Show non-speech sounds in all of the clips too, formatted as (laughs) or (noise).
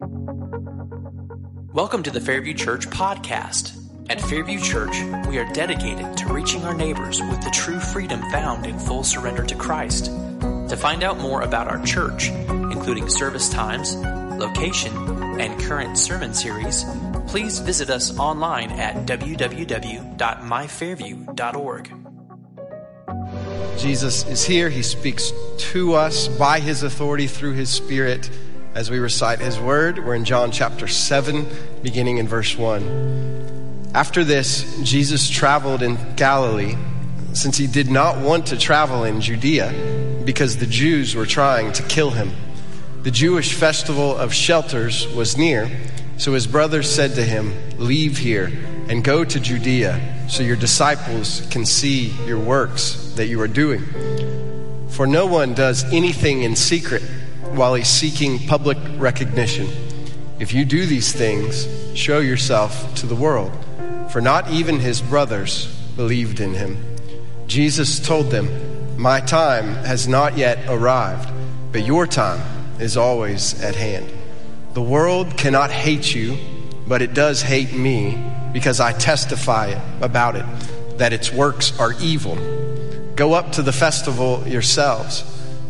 Welcome to the Fairview Church podcast. At Fairview Church, we are dedicated to reaching our neighbors with the true freedom found in full surrender to Christ. To find out more about our church, including service times, location, and current sermon series, please visit us online at www.myfairview.org. Jesus is here. He speaks to us by his authority through his Spirit as we recite his word. We're in John chapter 7, beginning in verse 1. After this, Jesus traveled in Galilee, since he did not want to travel in Judea because the Jews were trying to kill him. The Jewish festival of shelters was near, so his brothers said to him, Leave here and go to Judea, so your disciples can see your works that you are doing. For no one does anything in secret while he's seeking public recognition. If you do these things, show yourself to the world, for not even his brothers believed in him. Jesus told them, My time has not yet arrived, but your time is always at hand. The world cannot hate you, but it does hate me because I testify about it, that its works are evil. Go up to the festival yourselves.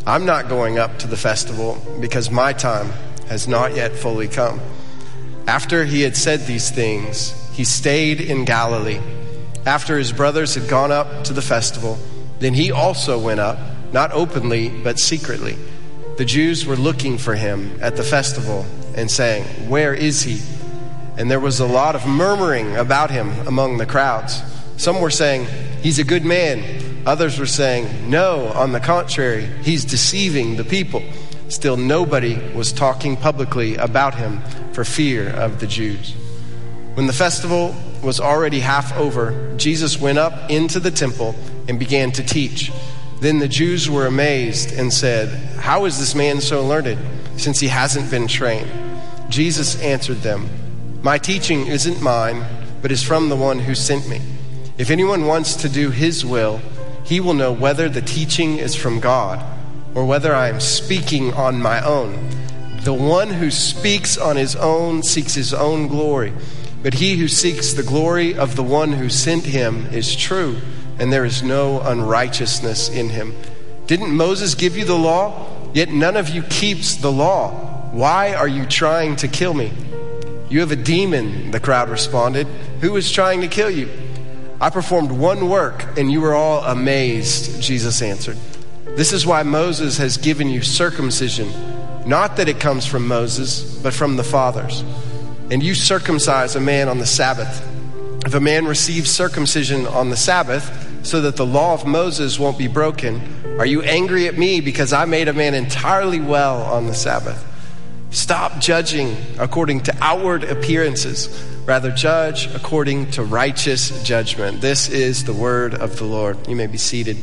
I'm not going up to the festival because my time has not yet fully come. After he had said these things, he stayed in Galilee. After his brothers had gone up to the festival, then he also went up, not openly, but secretly. The Jews were looking for him at the festival and saying, Where is he? And there was a lot of murmuring about him among the crowds. Some were saying, He's a good man. Others were saying, No, on the contrary, he's deceiving the people. Still, nobody was talking publicly about him for fear of the Jews. When the festival was already half over, Jesus went up into the temple and began to teach. Then the Jews were amazed and said, How is this man so learned, since he hasn't been trained? Jesus answered them, My teaching isn't mine, but is from the one who sent me. If anyone wants to do his will, he will know whether the teaching is from God or whether I am speaking on my own. The one who speaks on his own seeks his own glory, but he who seeks the glory of the one who sent him is true, and there is no unrighteousness in him. Didn't Moses give you the law? Yet none of you keeps the law. Why are you trying to kill me? You have a demon, the crowd responded. Who is trying to kill you? I performed one work and you were all amazed, Jesus answered. This is why Moses has given you circumcision, not that it comes from Moses, but from the fathers. And you circumcise a man on the Sabbath. If a man receives circumcision on the Sabbath, so that the law of Moses won't be broken, are you angry at me because I made a man entirely well on the Sabbath? Stop judging according to outward appearances. Rather, judge according to righteous judgment. This is the word of the Lord. You may be seated.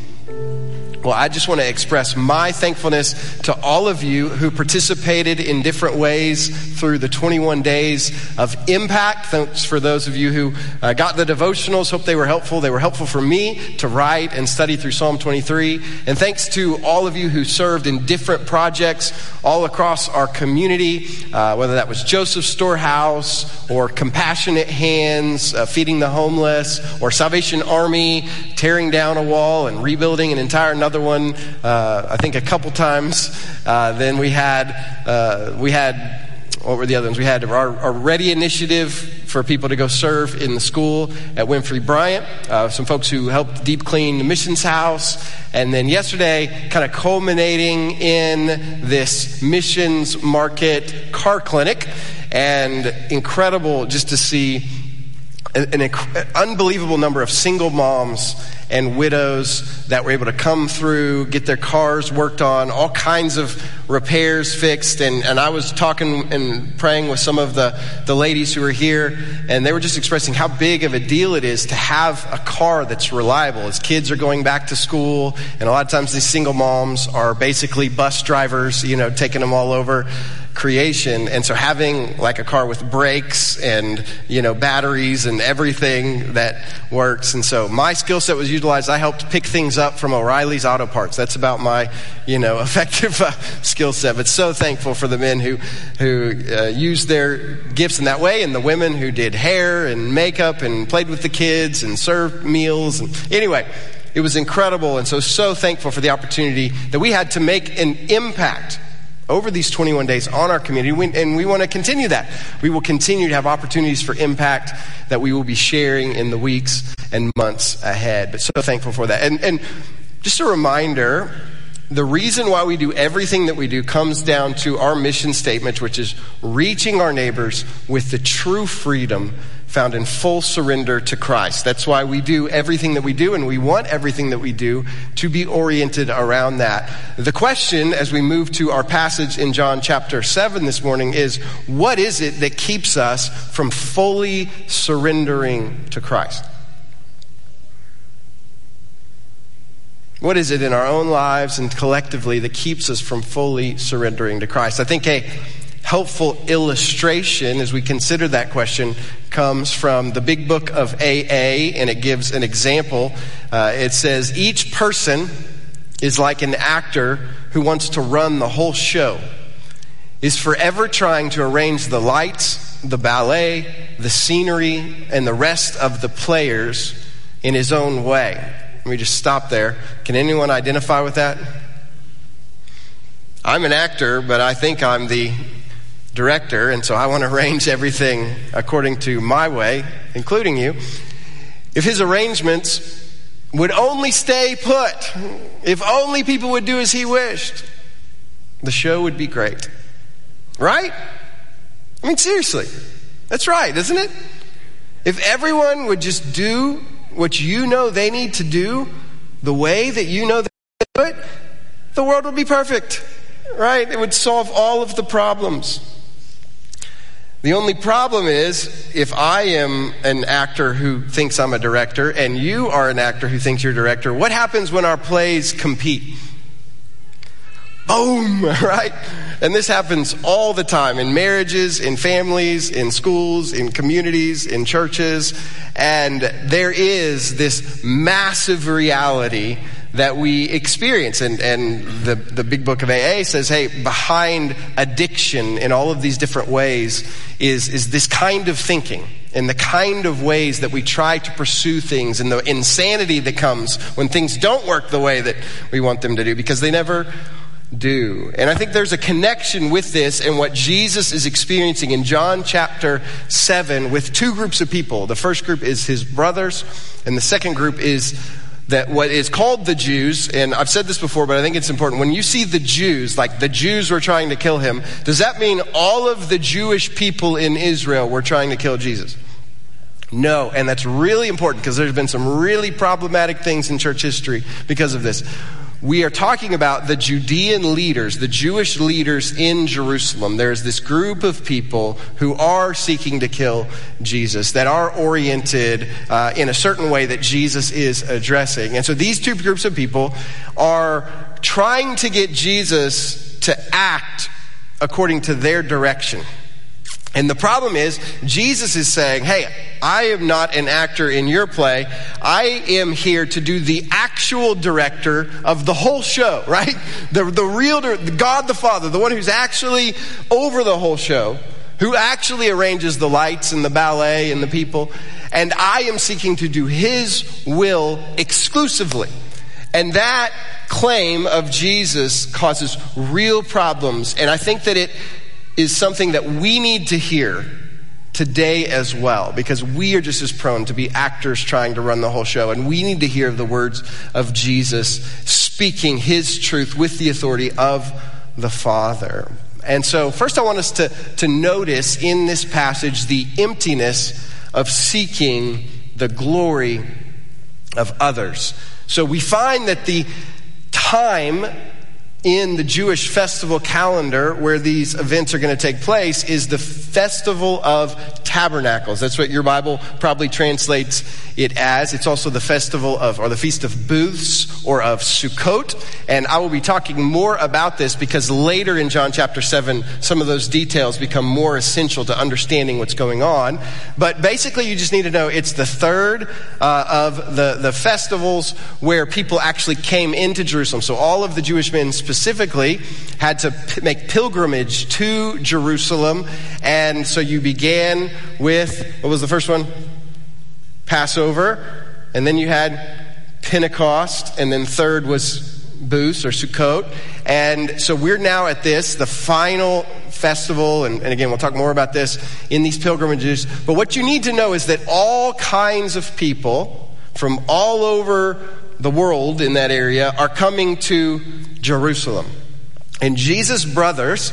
Well, I just want to express my thankfulness to all of you who participated in different ways through the 21 days of impact. Thanks for those of you who uh, got the devotionals. Hope they were helpful. They were helpful for me to write and study through Psalm 23. And thanks to all of you who served in different projects all across our community, uh, whether that was Joseph Storehouse or Compassionate Hands, uh, feeding the homeless, or Salvation Army, tearing down a wall and rebuilding an entire another another one, uh, I think a couple times. Uh, then we had, uh, we had, what were the other ones? We had our, our, Ready initiative for people to go serve in the school at Winfree Bryant. Uh, some folks who helped deep clean the missions house. And then yesterday, kind of culminating in this missions market car clinic. And incredible just to see an, unbelievable number of single moms and widows that were able to come through, get their cars worked on, all kinds of repairs fixed. And, and I was talking and praying with some of the, the ladies who were here, and they were just expressing how big of a deal it is to have a car that's reliable as kids are going back to school. And a lot of times these single moms are basically bus drivers, you know, taking them all over creation. And so having like a car with brakes and, you know, batteries and everything that works. And so my skill set was utilized. I helped pick things up from O'Reilly's Auto Parts. That's about my, you know, (laughs) effective uh, skill set, but so thankful for the men who, who uh, used their gifts in that way and the women who did hair and makeup and played with the kids and served meals. And anyway, it was incredible. And so, so thankful for the opportunity that we had to make an impact over these 21 days on our community, and we want to continue that. We will continue to have opportunities for impact that we will be sharing in the weeks and months ahead. But so thankful for that. And, and just a reminder the reason why we do everything that we do comes down to our mission statement, which is reaching our neighbors with the true freedom found in full surrender to Christ. That's why we do everything that we do, and we want everything that we do to be oriented around that. The question, as we move to our passage in John chapter 7 this morning, is what is it that keeps us from fully surrendering to Christ? What is it in our own lives and collectively that keeps us from fully surrendering to Christ? I think a helpful illustration as we consider that question comes from the big book of AA, and it gives an example. Uh, it says, Each person is like an actor who wants to run the whole show, is forever trying to arrange the lights, the ballet, the scenery, and the rest of the players in his own way. Let me just stop there. Can anyone identify with that? I'm an actor, but I think I'm the director, and so I want to arrange everything according to my way, including you. If his arrangements would only stay put, if only people would do as he wished, the show would be great. Right? I mean, seriously. That's right, isn't it? If everyone would just do what you know they need to do the way that you know they do it, the world would be perfect, right? It would solve all of the problems. The only problem is if I am an actor who thinks I'm a director and you are an actor who thinks you're a director, what happens when our plays compete? Boom, (laughs) right? And this happens all the time in marriages, in families, in schools, in communities, in churches. And there is this massive reality that we experience. And, and the, the big book of AA says, hey, behind addiction in all of these different ways is, is this kind of thinking and the kind of ways that we try to pursue things and the insanity that comes when things don't work the way that we want them to do because they never do. And I think there's a connection with this and what Jesus is experiencing in John chapter 7 with two groups of people. The first group is his brothers, and the second group is that what is called the Jews, and I've said this before, but I think it's important. When you see the Jews, like the Jews were trying to kill him, does that mean all of the Jewish people in Israel were trying to kill Jesus? No, and that's really important because there's been some really problematic things in church history because of this we are talking about the Judean leaders, the Jewish leaders in Jerusalem. There's this group of people who are seeking to kill Jesus, that are oriented uh, in a certain way that Jesus is addressing. And so these two groups of people are trying to get Jesus to act according to their direction. And the problem is, Jesus is saying, Hey, I am not an actor in your play. I am here to do the actual director of the whole show, (laughs) right? The, the real, the God the Father, the one who's actually over the whole show, who actually arranges the lights and the ballet and the people. And I am seeking to do his will exclusively. And that claim of Jesus causes real problems. And I think that it is something that we need to hear today as well because we are just as prone to be actors trying to run the whole show and we need to hear the words of Jesus speaking his truth with the authority of the Father. And so first I want us to, to notice in this passage the emptiness of seeking the glory of others. So we find that the time in the Jewish festival calendar where these events are going to take place is the festival of Tabernacles. That's what your Bible probably translates it as. It's also the festival of, or the Feast of Booths, or of Sukkot. And I will be talking more about this because later in John chapter 7, some of those details become more essential to understanding what's going on. But basically, you just need to know it's the third uh, of the, the festivals where people actually came into Jerusalem. So all of the Jewish men specifically had to p- make pilgrimage to Jerusalem. And so you began with, what was the first one? Passover. And then you had Pentecost. And then third was Booth or Sukkot. And so we're now at this, the final festival. And, and, again, we'll talk more about this in these pilgrimages. But what you need to know is that all kinds of people from all over the world in that area are coming to Jerusalem. And Jesus' brothers,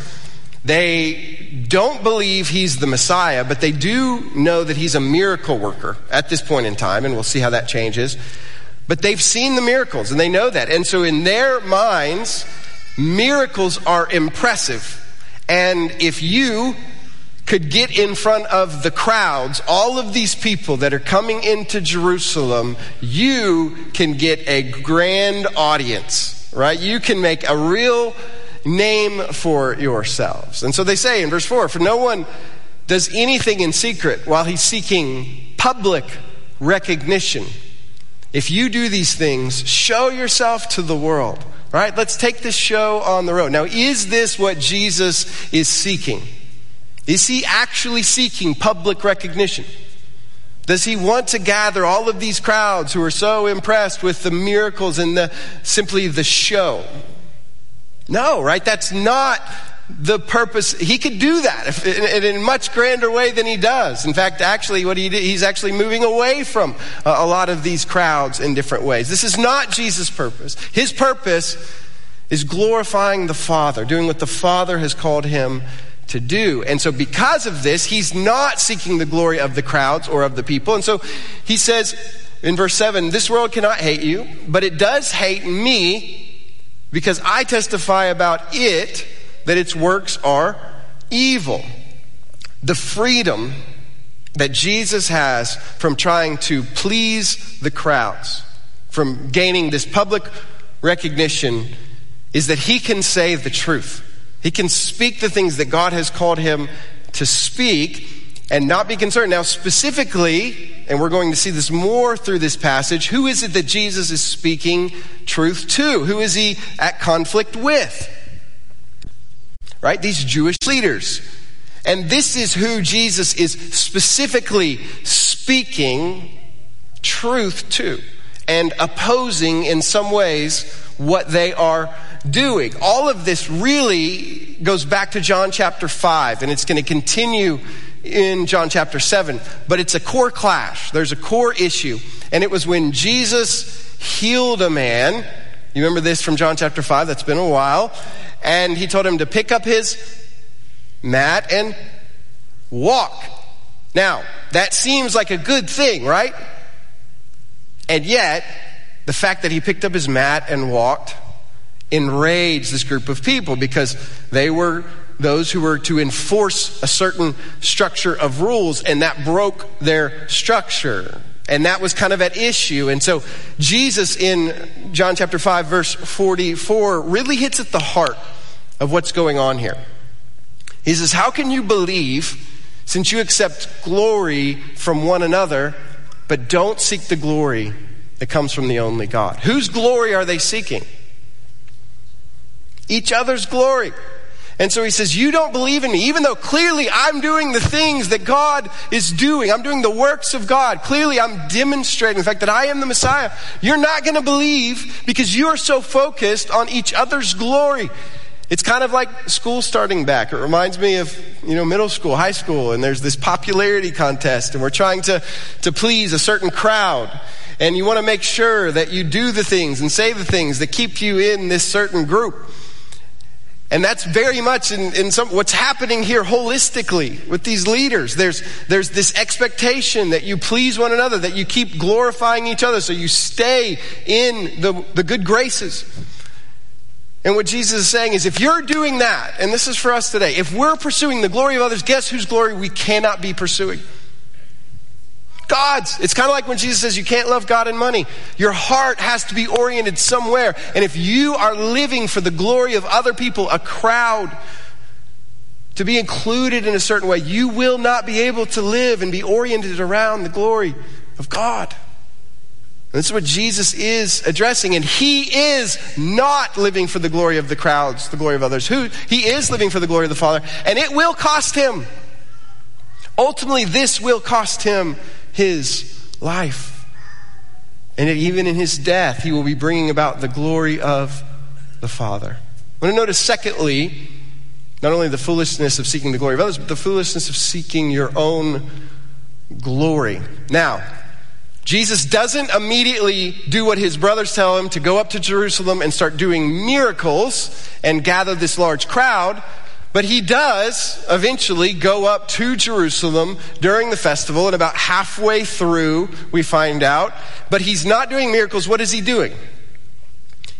they don't believe he's the Messiah, but they do know that he's a miracle worker at this point in time, and we'll see how that changes. But they've seen the miracles, and they know that. And so in their minds, miracles are impressive. And if you could get in front of the crowds, all of these people that are coming into Jerusalem, you can get a grand audience, right? You can make a real name for yourselves. And so they say in verse 4 For no one does anything in secret while he's seeking public recognition. If you do these things, show yourself to the world. Right? Let's take this show on the road. Now, is this what Jesus is seeking? Is he actually seeking public recognition? Does he want to gather all of these crowds who are so impressed with the miracles and the simply the show? No, right? That's not the purpose. He could do that if, in, in, a much grander way than he does. In fact, actually, what he did, he's actually moving away from a, a lot of these crowds in different ways. This is not Jesus' purpose. His purpose is glorifying the Father, doing what the Father has called him to do. And so, because of this, he's not seeking the glory of the crowds or of the people. And so, he says in verse 7 This world cannot hate you, but it does hate me because I testify about it that its works are evil. The freedom that Jesus has from trying to please the crowds, from gaining this public recognition, is that he can say the truth. He can speak the things that God has called him to speak and not be concerned. Now, specifically, and we're going to see this more through this passage, who is it that Jesus is speaking truth to? Who is he at conflict with? Right? These Jewish leaders. And this is who Jesus is specifically speaking truth to and opposing in some ways what they are doing. All of this really goes back to John chapter 5, and it's going to continue in John chapter 7. But it's a core clash. There's a core issue. And it was when Jesus healed a man. You remember this from John chapter 5? That's been a while. And he told him to pick up his mat and walk. Now, that seems like a good thing, right? And yet, the fact that he picked up his mat and walked enraged this group of people because they were those who were to enforce a certain structure of rules, and that broke their structure. And that was kind of at issue. And so Jesus in John chapter 5, verse 44, really hits at the heart of what's going on here. He says, How can you believe since you accept glory from one another, but don't seek the glory that comes from the only God? Whose glory are they seeking? each other's glory. And so he says, You don't believe in me, even though clearly I'm doing the things that God is doing. I'm doing the works of God. Clearly I'm demonstrating the fact that I am the Messiah. You're not going to believe because you're so focused on each other's glory. It's kind of like school starting back. It reminds me of, you know, middle school, high school, and there's this popularity contest, and we're trying to, to please a certain crowd. And you want to make sure that you do the things and say the things that keep you in this certain group. And that's very much in, in some, what's happening here holistically with these leaders. There's, there's this expectation that you please one another, that you keep glorifying each other, so you stay in the, the good graces. And what Jesus is saying is if you're doing that, and this is for us today, if we're pursuing the glory of others, guess whose glory we cannot be pursuing? God's. It's kind of like when Jesus says you can't love God and money. Your heart has to be oriented somewhere. And if you are living for the glory of other people, a crowd, to be included in a certain way, you will not be able to live and be oriented around the glory of God. And this is what Jesus is addressing. And he is not living for the glory of the crowds, the glory of others. Who he is living for the glory of the Father, and it will cost him. Ultimately, this will cost him his life. And even in his death, he will be bringing about the glory of the Father. I want to notice, secondly, not only the foolishness of seeking the glory of others, but the foolishness of seeking your own glory. Now, Jesus doesn't immediately do what his brothers tell him to go up to Jerusalem and start doing miracles and gather this large crowd. But he does eventually go up to Jerusalem during the festival, and about halfway through, we find out. But he's not doing miracles. What is he doing?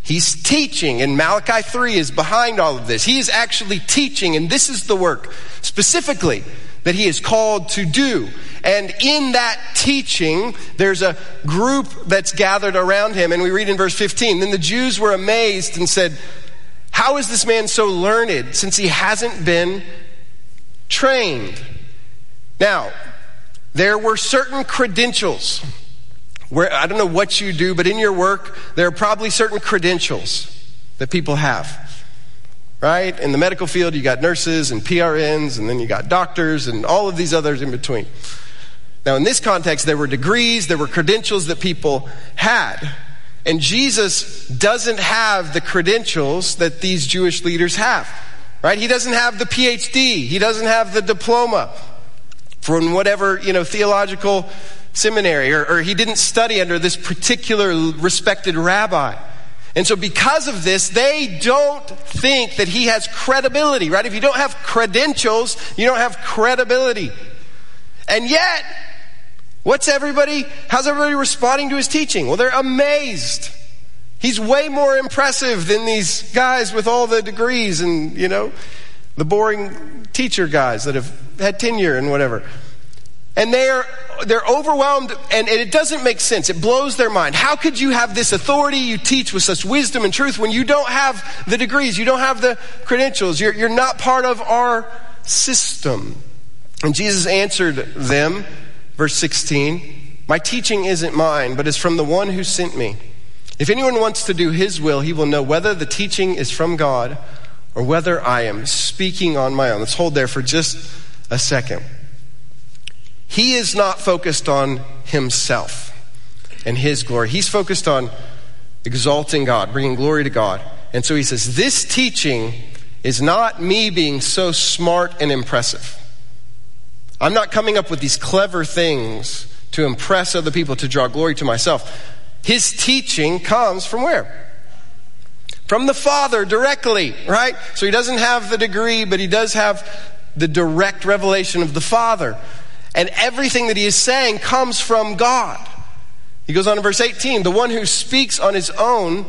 He's teaching, and Malachi 3 is behind all of this. He is actually teaching, and this is the work specifically that he is called to do. And in that teaching, there's a group that's gathered around him. And we read in verse 15 Then the Jews were amazed and said, How is this man so learned since he hasn't been trained? Now, there were certain credentials. Where, I don't know what you do, but in your work, there are probably certain credentials that people have right? In the medical field, you got nurses and PRNs, and then you got doctors and all of these others in between. Now, in this context, there were degrees, there were credentials that people had. And Jesus doesn't have the credentials that these Jewish leaders have, right? He doesn't have the PhD, he doesn't have the diploma from whatever, you know, theological seminary, or, or he didn't study under this particular respected rabbi. And so, because of this, they don't think that he has credibility, right? If you don't have credentials, you don't have credibility. And yet, what's everybody, how's everybody responding to his teaching? Well, they're amazed. He's way more impressive than these guys with all the degrees and, you know, the boring teacher guys that have had tenure and whatever. And they're, they're overwhelmed, and, and, it doesn't make sense. It blows their mind. How could you have this authority you teach with such wisdom and truth when you don't have the degrees, you don't have the credentials, you're, you're not part of our system? And Jesus answered them, verse 16 My teaching isn't mine, but is from the one who sent me. If anyone wants to do his will, he will know whether the teaching is from God or whether I am speaking on my own. Let's hold there for just a second. He is not focused on himself and his glory. He's focused on exalting God, bringing glory to God. And so he says, This teaching is not me being so smart and impressive. I'm not coming up with these clever things to impress other people, to draw glory to myself. His teaching comes from where? From the Father directly, right? So he doesn't have the degree, but he does have the direct revelation of the Father. And everything that he is saying comes from God. He goes on in verse 18 The one who speaks on his own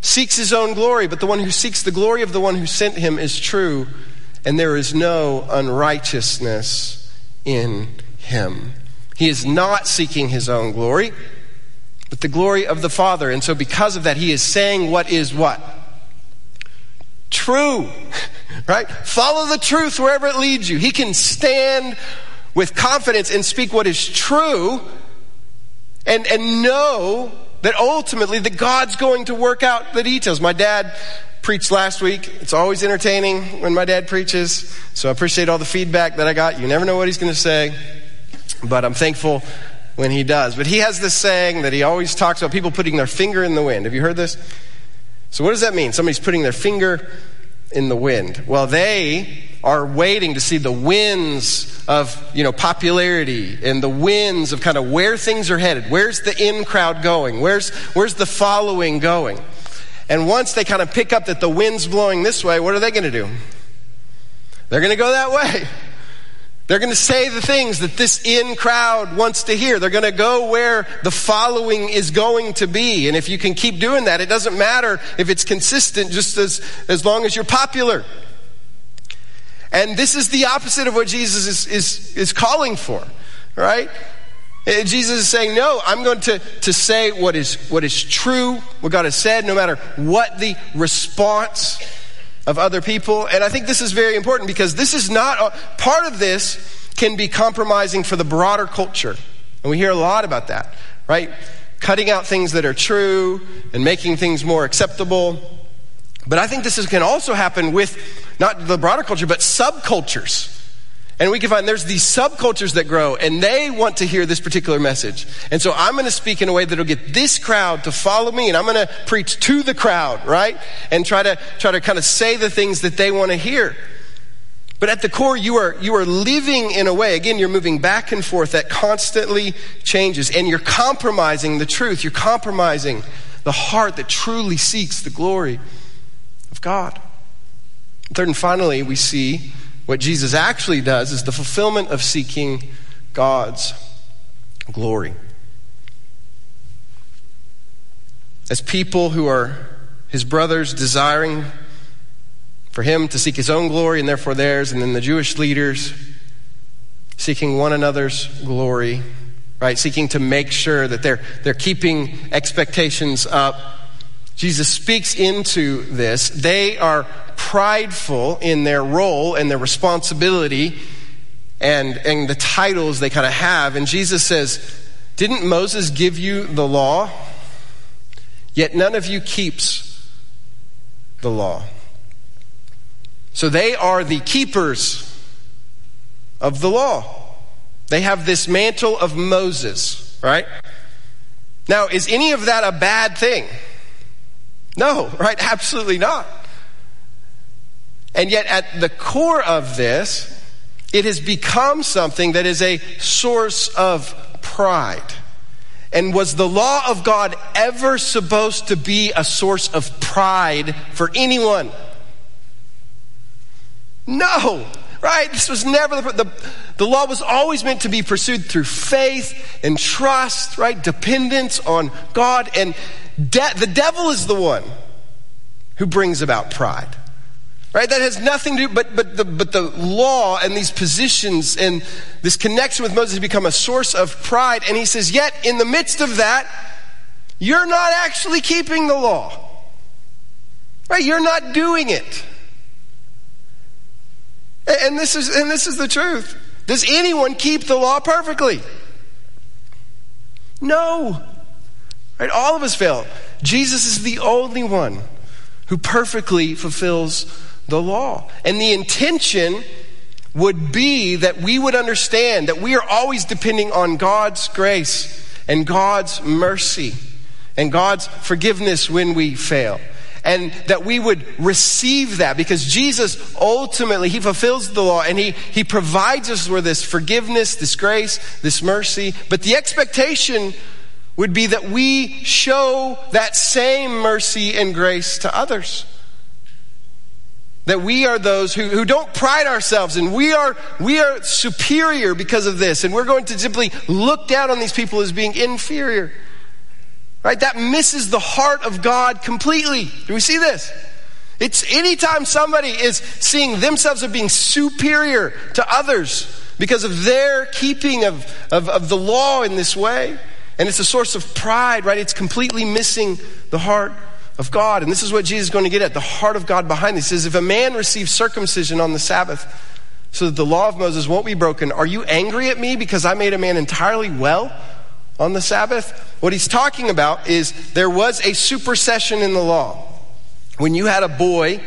seeks his own glory, but the one who seeks the glory of the one who sent him is true, and there is no unrighteousness in him. He is not seeking his own glory, but the glory of the Father. And so, because of that, he is saying what is what? True. (laughs) Right? Follow the truth wherever it leads you. He can stand with confidence and speak what is true and, and know that ultimately that God's going to work out the details. My dad preached last week. It's always entertaining when my dad preaches. So I appreciate all the feedback that I got. You never know what he's going to say, but I'm thankful when he does. But he has this saying that he always talks about people putting their finger in the wind. Have you heard this? So what does that mean? Somebody's putting their finger in the wind. Well, they are waiting to see the winds of, you know, popularity and the winds of kind of where things are headed. Where's the in crowd going? Where's, where's the following going? And once they kind of pick up that the wind's blowing this way, what are they going to do? They're going to go that way. They're going to say the things that this in crowd wants to hear. They're going to go where the following is going to be. And if you can keep doing that, it doesn't matter if it's consistent just as, as long as you're popular. And this is the opposite of what Jesus is, is, is calling for, right? Jesus is saying, no, I'm going to, to say what is, what is true, what God has said, no matter what the response of other people. And I think this is very important because this is not, part of this can be compromising for the broader culture. And we hear a lot about that, right? Cutting out things that are true and making things more acceptable. But I think this is, can also happen with not the broader culture, but subcultures. And we can find there's these subcultures that grow and they want to hear this particular message. And so I'm going to speak in a way that'll get this crowd to follow me and I'm going to preach to the crowd, right? And try to, try to kind of say the things that they want to hear. But at the core, you are, you are living in a way, again, you're moving back and forth that constantly changes and you're compromising the truth. You're compromising the heart that truly seeks the glory of God. Third and finally, we see what Jesus actually does is the fulfillment of seeking God's glory. As people who are his brothers desiring for him to seek his own glory and therefore theirs, and then the Jewish leaders seeking one another's glory, right? Seeking to make sure that they're, they're keeping expectations up. Jesus speaks into this. They are prideful in their role and their responsibility and, and the titles they kind of have. And Jesus says, Didn't Moses give you the law? Yet none of you keeps the law. So they are the keepers of the law. They have this mantle of Moses, right? Now, is any of that a bad thing? No, right? Absolutely not. And yet, at the core of this, it has become something that is a source of pride. And was the law of God ever supposed to be a source of pride for anyone? No, right? This was never the, the, the law was always meant to be pursued through faith and trust, right? Dependence on God. And de- the devil is the one who brings about pride. Right? That has nothing to do, but, but, the, but the law and these positions and this connection with Moses become a source of pride. And he says, yet in the midst of that, you're not actually keeping the law. Right? You're not doing it. And this is, and this is the truth. Does anyone keep the law perfectly? No. Right? All of us fail. Jesus is the only one who perfectly fulfills the law. And the intention would be that we would understand that we are always depending on God's grace and God's mercy and God's forgiveness when we fail. And that we would receive that because Jesus ultimately, He fulfills the law and He, he provides us with this forgiveness, this grace, this mercy. But the expectation would be that we show that same mercy and grace to others. That we are those who, who don't pride ourselves and we are, we are superior because of this. And we're going to simply look down on these people as being inferior. Right? That misses the heart of God completely. Do we see this? It's anytime somebody is seeing themselves as being superior to others because of their keeping of, of, of the law in this way. And it's a source of pride, right? It's completely missing the heart of God. And this is what Jesus is going to get at the heart of God behind this. He says, if a man receives circumcision on the Sabbath so that the law of Moses won't be broken, are you angry at me because I made a man entirely well on the Sabbath? What he's talking about is there was a supersession in the law. When you had a boy,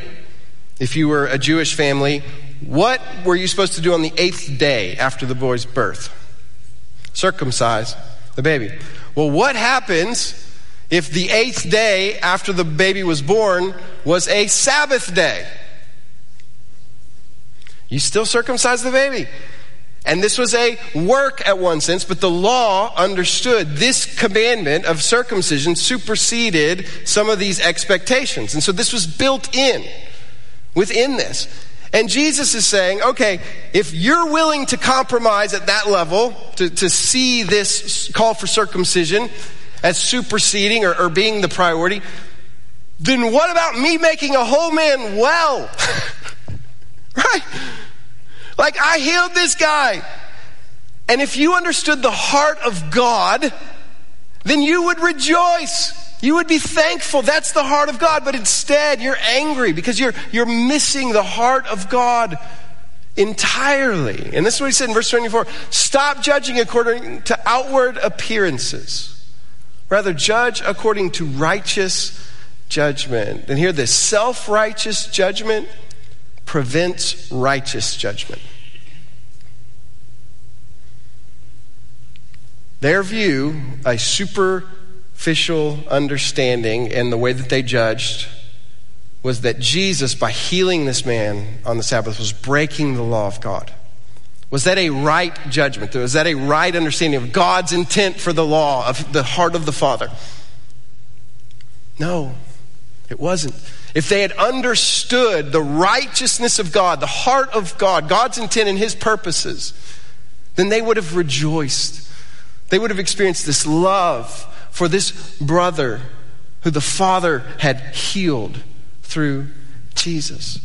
if you were a Jewish family, what were you supposed to do on the eighth day after the boy's birth? Circumcise the baby. Well, what happens if the eighth day after the baby was born was a Sabbath day. You still circumcise the baby. And this was a work at one sense, but the law understood this commandment of circumcision superseded some of these expectations. And so this was built in within this. And Jesus is saying, okay, if you're willing to compromise at that level, to, to see this call for circumcision, as superseding or, or being the priority, then what about me making a whole man well? (laughs) right? Like I healed this guy. And if you understood the heart of God, then you would rejoice. You would be thankful. That's the heart of God. But instead, you're angry because you're, you're missing the heart of God entirely. And this is what he said in verse 24 Stop judging according to outward appearances. Rather, judge according to righteous judgment. And hear this self righteous judgment prevents righteous judgment. Their view, a superficial understanding and the way that they judged, was that Jesus, by healing this man on the Sabbath, was breaking the law of God. Was that a right judgment? Was that a right understanding of God's intent for the law, of the heart of the Father? No, it wasn't. If they had understood the righteousness of God, the heart of God, God's intent and His purposes, then they would have rejoiced they would have experienced this love for this brother who the Father had healed through Jesus.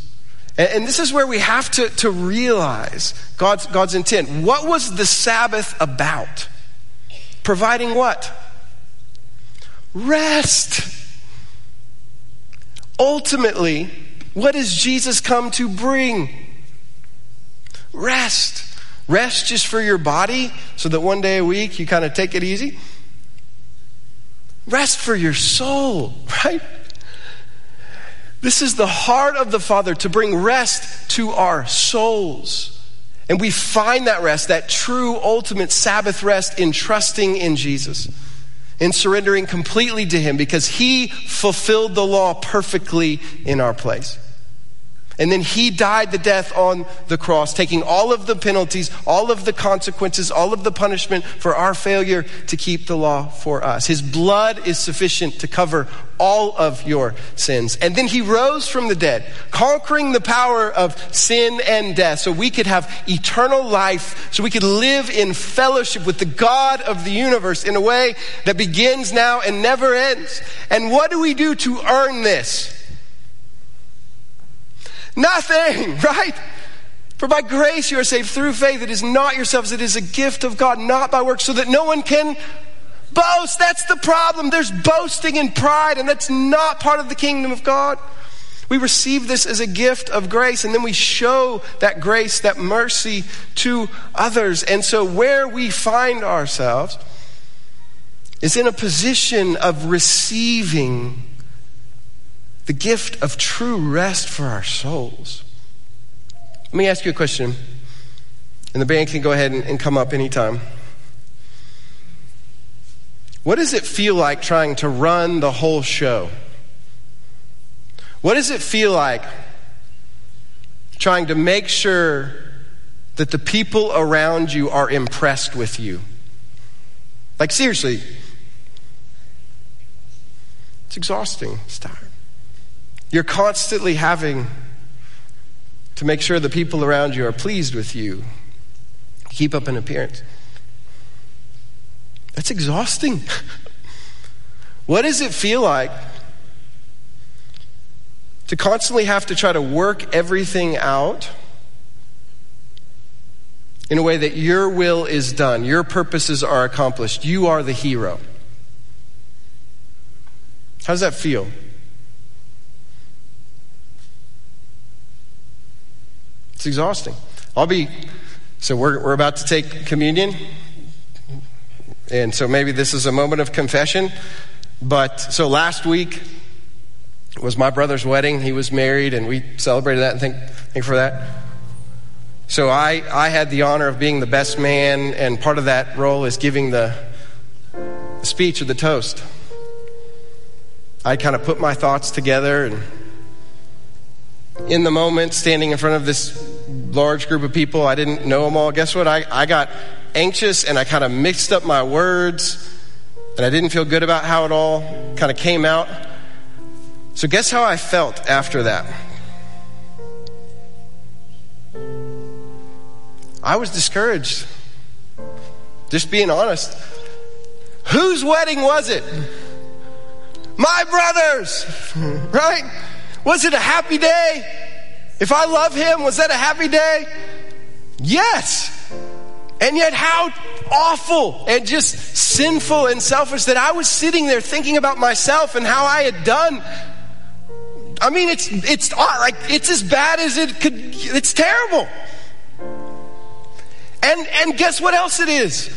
And, this is where we have to, to realize God's, God's intent. What was the Sabbath about? Providing what? Rest. Ultimately, what does Jesus come to bring? Rest. Rest just for your body so that one day a week you kind of take it easy. Rest for your soul, (laughs) right? This is the heart of the Father to bring rest to our souls. And we find that rest, that true ultimate Sabbath rest, in trusting in Jesus, in surrendering completely to Him because He fulfilled the law perfectly in our place. And then he died the death on the cross, taking all of the penalties, all of the consequences, all of the punishment for our failure to keep the law for us. His blood is sufficient to cover all of your sins. And then he rose from the dead, conquering the power of sin and death so we could have eternal life, so we could live in fellowship with the God of the universe in a way that begins now and never ends. And what do we do to earn this? Nothing, (laughs) right? For by grace you are saved through faith. It is not yourselves, it is a gift of God, not by works, so that no one can boast. That's the problem. There's boasting and pride, and that's not part of the kingdom of God. We receive this as a gift of grace, and then we show that grace, that mercy to others. And so, where we find ourselves is in a position of receiving the gift of true rest for our souls. Let me ask you a question, and the band can go ahead and, and come up anytime. What does it feel like trying to run the whole show? What does it feel like trying to make sure that the people around you are impressed with you? Like, seriously, it's exhausting. It's tiring. You're constantly having to make sure the people around you are pleased with you. Keep up an appearance. That's exhausting. (laughs) what does it feel like to constantly have to try to work everything out in a way that your will is done, your purposes are accomplished, you are the hero? How does that feel? It's exhausting. I'll be, so we're, we're about to take communion. And so maybe this is a moment of confession. But so last week was my brother's wedding. He was married, and we celebrated that and thank, thank for that. So I, I had the honor of being the best man, and part of that role is giving the speech or the toast. I kind of put my thoughts together and in the moment, standing in front of this large group of people. I didn't know them all. Guess what? I, I got anxious and I kind of mixed up my words and I didn't feel good about how it all kind of came out. So, guess how I felt after that? I was discouraged. Just being honest. Whose wedding was it? My brother's, (laughs) right? Was it a happy day? If I love him, was that a happy day? Yes. And yet, how awful and just sinful and selfish that I was sitting there thinking about myself and how I had done. I mean, it's, it's uh, like, it's as bad as it could, it's terrible. And, and guess what else it is?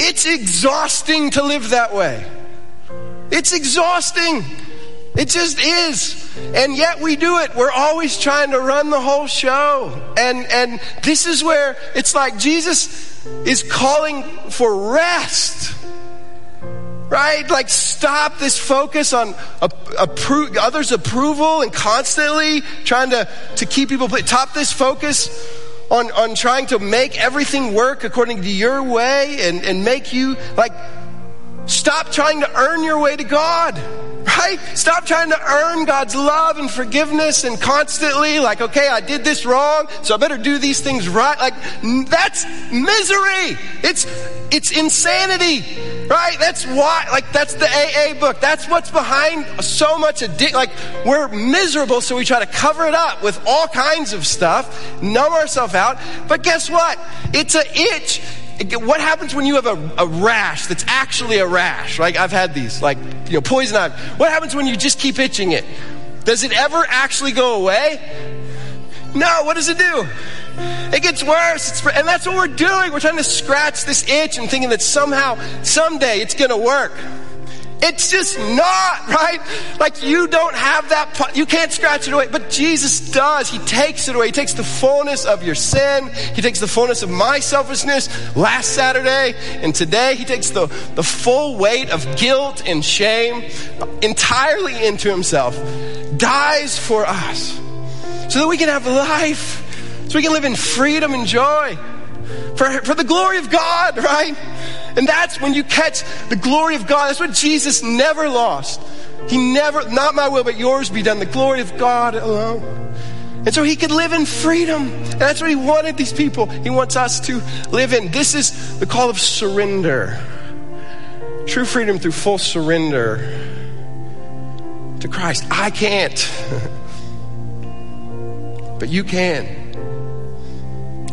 It's exhausting to live that way. It's exhausting. It just is. And yet we do it. We're always trying to run the whole show. And, and this is where it's like Jesus is calling for rest. Right? Like stop this focus on others' approval and constantly trying to, to keep people, top this focus on, on trying to make everything work according to your way and, and make you like, stop trying to earn your way to God right? Stop trying to earn God's love and forgiveness and constantly like, okay, I did this wrong, so I better do these things right. Like, that's misery. It's, it's insanity, right? That's why, like, that's the AA book. That's what's behind so much addiction. Like, we're miserable, so we try to cover it up with all kinds of stuff, numb ourselves out. But guess what? It's an itch what happens when you have a, a, rash that's actually a rash? Like I've had these, like, you know, poison ivy. What happens when you just keep itching it? Does it ever actually go away? No, what does it do? It gets worse. And that's what we're doing. We're trying to scratch this itch and thinking that somehow, someday it's going to work. It's just not, right? Like you don't have that, you can't scratch it away, but Jesus does. He takes it away. He takes the fullness of your sin. He takes the fullness of my selfishness last Saturday and today. He takes the, the full weight of guilt and shame entirely into himself, dies for us so that we can have life, so we can live in freedom and joy for, for the glory of God, (laughs) right? And that's when you catch the glory of God. That's what Jesus never lost. He never, not my will, but yours be done. The glory of God alone. And so he could live in freedom. And that's what he wanted these people. He wants us to live in. This is the call of surrender. True freedom through full surrender to Christ. I can't. (laughs) but you can.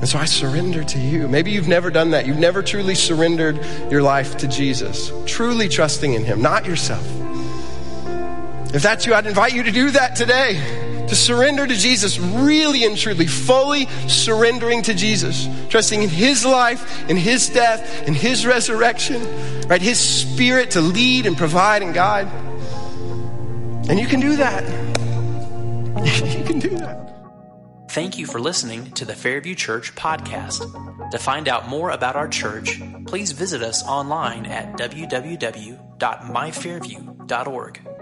And so I surrender to you. Maybe you've never done that. You've never truly surrendered your life to Jesus, truly trusting in Him, not yourself. If that's you, I'd invite you to do that today. To surrender to Jesus, really and truly, fully surrendering to Jesus, trusting in His life, in His death, in His resurrection, right? His Spirit to lead and provide and guide. And you can do that. (laughs) you can do that. Thank you for listening to the Fairview Church podcast. To find out more about our church, please visit us online at www.myfairview.org.